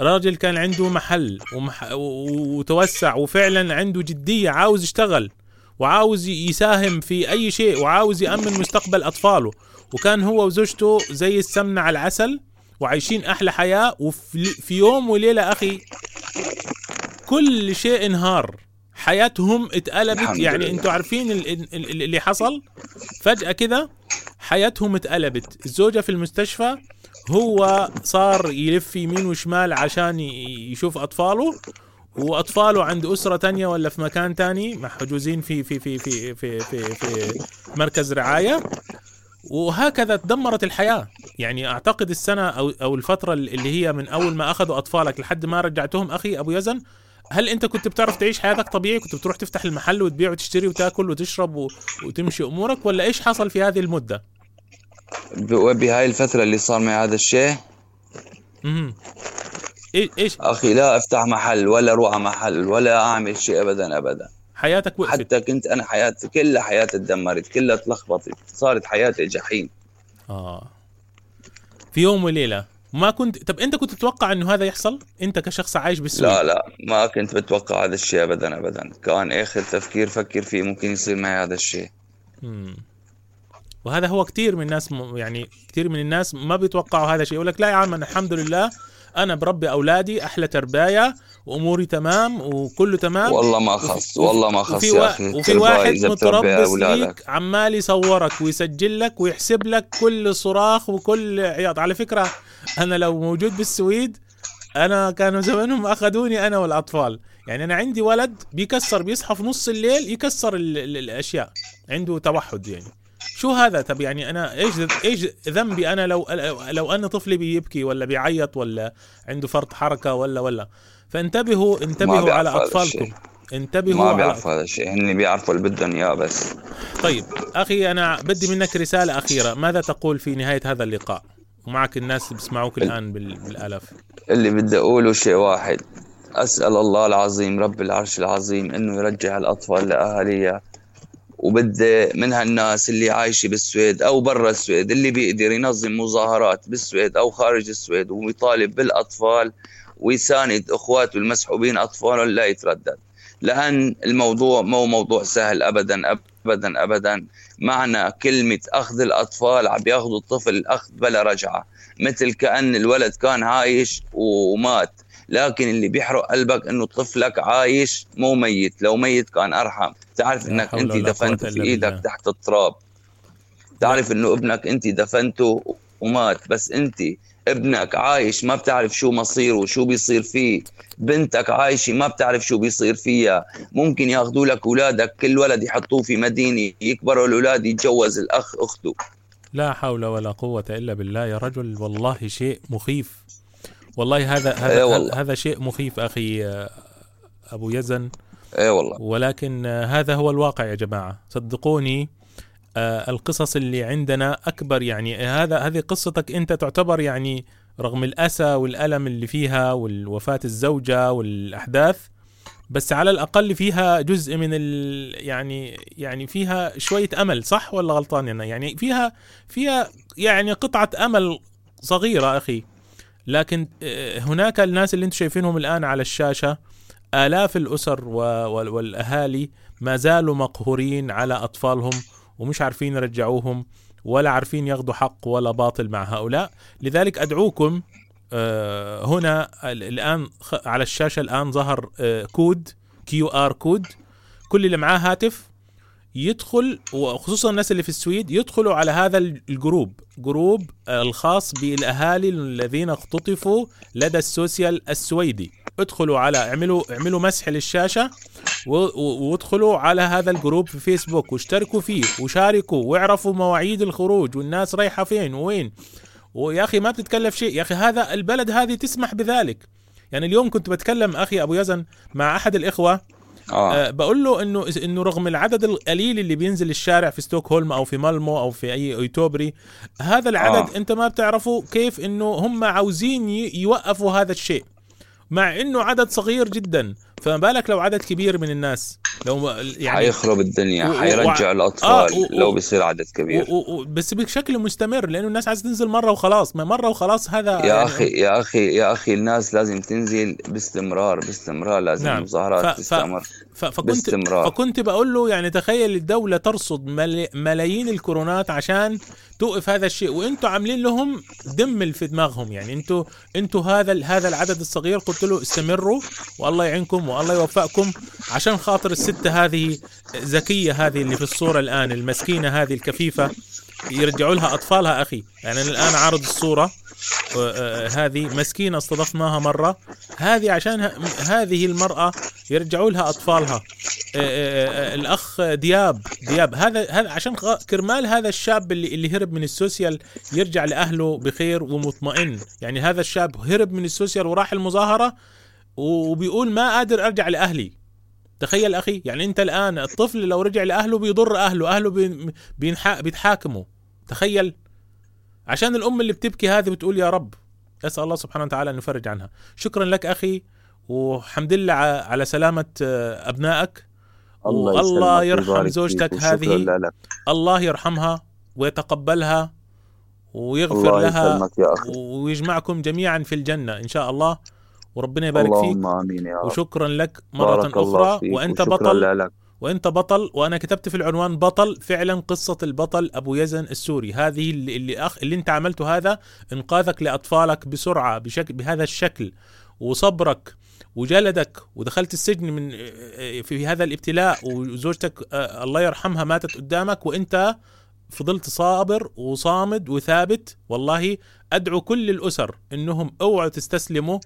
راجل كان عنده محل ومح... وتوسع وفعلا عنده جدية عاوز يشتغل وعاوز يساهم في أي شيء وعاوز يأمن مستقبل أطفاله. وكان هو وزوجته زي السمنة على العسل وعايشين أحلى حياة وفي يوم وليلة أخي كل شيء انهار. حياتهم اتقلبت يعني أنتوا عارفين اللي حصل؟ فجأة كده حياتهم اتقلبت. الزوجة في المستشفى هو صار يلف يمين وشمال عشان يشوف أطفاله وأطفاله عند أسرة تانية ولا في مكان تاني محجوزين في في في في في في, في مركز رعاية. وهكذا تدمرت الحياة. يعني أعتقد السنة أو أو الفترة اللي هي من أول ما أخذوا أطفالك لحد ما رجعتهم أخي أبو يزن هل أنت كنت بتعرف تعيش حياتك طبيعي؟ كنت بتروح تفتح المحل وتبيع وتشتري وتاكل وتشرب و... وتمشي أمورك ولا إيش حصل في هذه المدة؟ بهاي الفترة اللي صار معي هذا الشيء أها إيش إيش؟ أخي لا أفتح محل ولا أروح على محل ولا أعمل شيء ابدا ابدا. حياتك وقفت. حتى كنت أنا حياتي كلها حياتي تدمرت كلها تلخبطت صارت حياتي جحيم. آه. في يوم وليلة ما كنت طب أنت كنت تتوقع إنه هذا يحصل؟ أنت كشخص عايش بالسويد لا لا ما كنت بتوقع هذا الشيء ابدا ابدا. كان آخر تفكير فكر فيه ممكن يصير معي هذا الشيء. امم وهذا هو كثير من الناس يعني كثير من الناس ما بيتوقعوا هذا الشيء. يقول لك لا يا عم أنا الحمد لله أنا بربي أولادي أحلى ترباية وأموري تمام وكله تمام. والله ما خص والله ما خص يا أخي. وفي واحد متربص ليك عمال يصورك ويسجل لك ويحسب لك كل صراخ وكل عياط. على فكرة أنا لو موجود بالسويد أنا كانوا زمانهم أخذوني أنا والأطفال. يعني أنا عندي ولد بيكسر بيصحى في نص الليل يكسر ال ال الأشياء. عنده توحد يعني. شو هذا؟ طب يعني أنا إيش إيش ذنبي أنا لو لو أن طفلي بيبكي ولا بيعيط ولا عنده فرط حركة ولا ولا. فانتبهوا انتبهوا على أطفالكم. انتبهوا ما بيعرفوا هذا الشيء. هن بيعرفوا اللي بدهم إياه بس. طيب أخي أنا بدي منك رسالة أخيرة. ماذا تقول في نهاية هذا اللقاء؟ ومعك الناس اللي بيسمعوك الآن بالالاف اللي بدي أقوله شيء واحد. أسأل الله العظيم رب العرش العظيم إنه يرجع الأطفال لأهاليها. وبدي من هالناس اللي عايشة بالسويد أو برا السويد اللي بيقدر ينظم مظاهرات بالسويد أو خارج السويد ويطالب بالأطفال ويساند إخواته المسحوبين اطفالا لا يتردد. لأن الموضوع مو موضوع سهل ابدا ابدا ابدا. معنى كلمة أخذ الأطفال عم يأخذوا الطفل أخذ بلا رجعة مثل كأن الولد كان عايش ومات. لكن اللي بيحرق قلبك إنه طفلك عايش مو ميت لو ميت كان أرحم. تعرف إنك أنت دفنته في إيدك تحت التراب. تعرف إنه ابنك أنت دفنته ومات بس أنت ابنك عايش ما بتعرف شو مصيره وشو بيصير فيه. بنتك عايشة ما بتعرف شو بيصير فيها. ممكن ياخذوا لك أولادك كل ولد يحطوه في مدينة يكبروا الأولاد يتجوز الأخ أخته. لا حول ولا قوة إلا بالله يا رجل والله شيء مخيف. والله هذا هذا إيه والله. هذا شيء مخيف أخي أبو يزن. اي والله. ولكن هذا هو الواقع يا جماعة. صدقوني آه، القصص اللي عندنا أكبر يعني هذا هذه قصتك أنت تعتبر يعني رغم الأسى والألم اللي فيها والوفاة الزوجة والأحداث بس على الأقل فيها جزء من ال يعني يعني فيها شوية أمل صح ولا غلطان؟ أنا يعني فيها فيها يعني قطعة أمل صغيرة أخي. لكن آه، هناك الناس اللي أنتم شايفينهم الآن على الشاشة آلاف الأسر والأهالي ما زالوا مقهورين على أطفالهم ومش عارفين يرجعوهم ولا عارفين ياخذوا حق ولا باطل مع هؤلاء. لذلك أدعوكم آه، هنا الآن على الشاشة الآن ظهر آه، كود QR code. كل اللي معاه هاتف يدخل وخصوصا الناس اللي في السويد يدخلوا على هذا الجروب جروب الخاص بالأهالي الذين اختطفوا لدى السوسيال السويدي. ادخلوا على اعملوا اعملوا مسح للشاشة وادخلوا على هذا الجروب في فيسبوك واشتركوا فيه وشاركوا واعرفوا مواعيد الخروج والناس رايحة فين وين ويا أخي ما بتتكلف شيء. يا أخي هذا البلد هذه تسمح بذلك. يعني اليوم كنت بتكلم أخي أبو يزن مع أحد الإخوة آه. آه بقول له إنه إنه رغم العدد القليل اللي بينزل الشارع في ستوكهولم أو في مالمو أو في أي أيتوبري هذا العدد آه. أنت ما بتعرفوا كيف إنه هم عاوزين يوقفوا هذا الشيء مع إنه عدد صغير جدا فما بالك لو عدد كبير من الناس؟ لو يعني حيخرب الدنيا. حيرجع و... الأطفال آه و... لو بيصير عدد كبير. و... و... بس بشكل مستمر لأنه الناس عايزة تنزل مرة وخلاص. ما مرة وخلاص هذا يا يعني... أخي يا أخي يا أخي الناس لازم تنزل باستمرار باستمرار لازم نعم. المظاهرات ف... تستمر. ف... فكنت باستمرار. فكنت بقول له يعني تخيل الدولة ترصد مل... ملايين الكورونات عشان توقف هذا الشيء. وأنتم عاملين لهم دم في دماغهم. يعني أنتم أنتم هذا هذا العدد الصغير. قلت له استمروا والله يعينكم. والله يوفقكم. عشان خاطر الستة هذه ذكية هذه اللي في الصورة الآن المسكينة هذه الكفيفة يرجعوا لها أطفالها أخي. يعني أنا الآن عارض الصورة آه، هذه مسكينة استضفناها مرة. هذه عشان هذه المرأة يرجعوا لها أطفالها. آه، آه، الأخ دياب دياب هذا هذا عشان كرمال هذا الشاب اللي اللي هرب من السوسيال يرجع لأهله بخير ومطمئن. يعني هذا الشاب هرب من السوسيال وراح المظاهرة وبيقول ما قادر أرجع لأهلي. تخيل أخي يعني أنت الآن الطفل لو رجع لأهله بيضر أهله أهله بيتحاكموا. تخيل. عشان الأم اللي بتبكي هذه بتقول يا رب أسأل الله سبحانه وتعالى أن يفرج عنها. شكرا لك أخي وحمد لله على سلامة آه، أبنائك. الله, الله يرحم زوجتك هذه. الله يرحمها ويتقبلها ويغفر الله لها. ويجمعكم جميعا في الجنة إن شاء الله. وربنا يبارك فيك آمين يا رب. وشكرا لك مرة أخرى وأنت بطل لك. وأنت بطل وأنا كتبت في العنوان بطل فعلا قصة البطل أبو يزن السوري هذه اللي اللي, أخ اللي أنت عملته هذا إنقاذك لأطفالك بسرعة بشكل بهذا الشكل وصبرك وجلدك ودخلت السجن من في هذا الابتلاء وزوجتك آه، الله يرحمها ماتت قدامك وأنت فضلت صابر وصامد وثابت والله أدعو كل الأسر إنهم اوعوا تستسلموا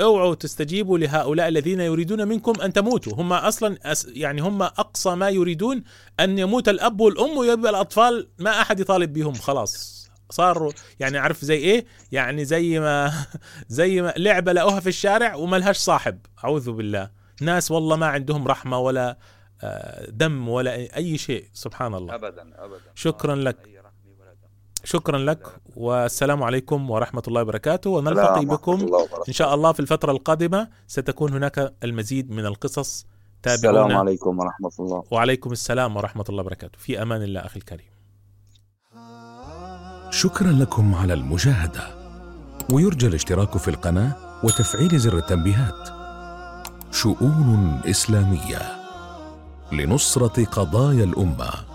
أوعوا تستجيبوا لهؤلاء الذين يريدون منكم أن تموتوا. هم أصلا يعني هم أقصى ما يريدون أن يموت الأب والأم ويبقى الأطفال ما أحد يطالب بهم خلاص. صاروا يعني عارف زي إيه؟ يعني زي ما زي ما لعبة لقوها في الشارع وما لهاش صاحب. أعوذ بالله. ناس والله ما عندهم رحمة ولا آه، دم ولا أي شيء. سبحان الله. ابدا ابدا. شكرا لك. شكرا لك والسلام عليكم ورحمة الله وبركاته ونلتقي بكم إن شاء الله في الفترة القادمة. ستكون هناك المزيد من القصص. تابعونا. السلام عليكم ورحمة الله. وعليكم السلام ورحمة الله وبركاته. في أمان الله أخي الكريم. شكرا لكم على المشاهدة. ويرجى الاشتراك في القناة وتفعيل زر التنبيهات. شؤون إسلامية لنصرة قضايا الأمة.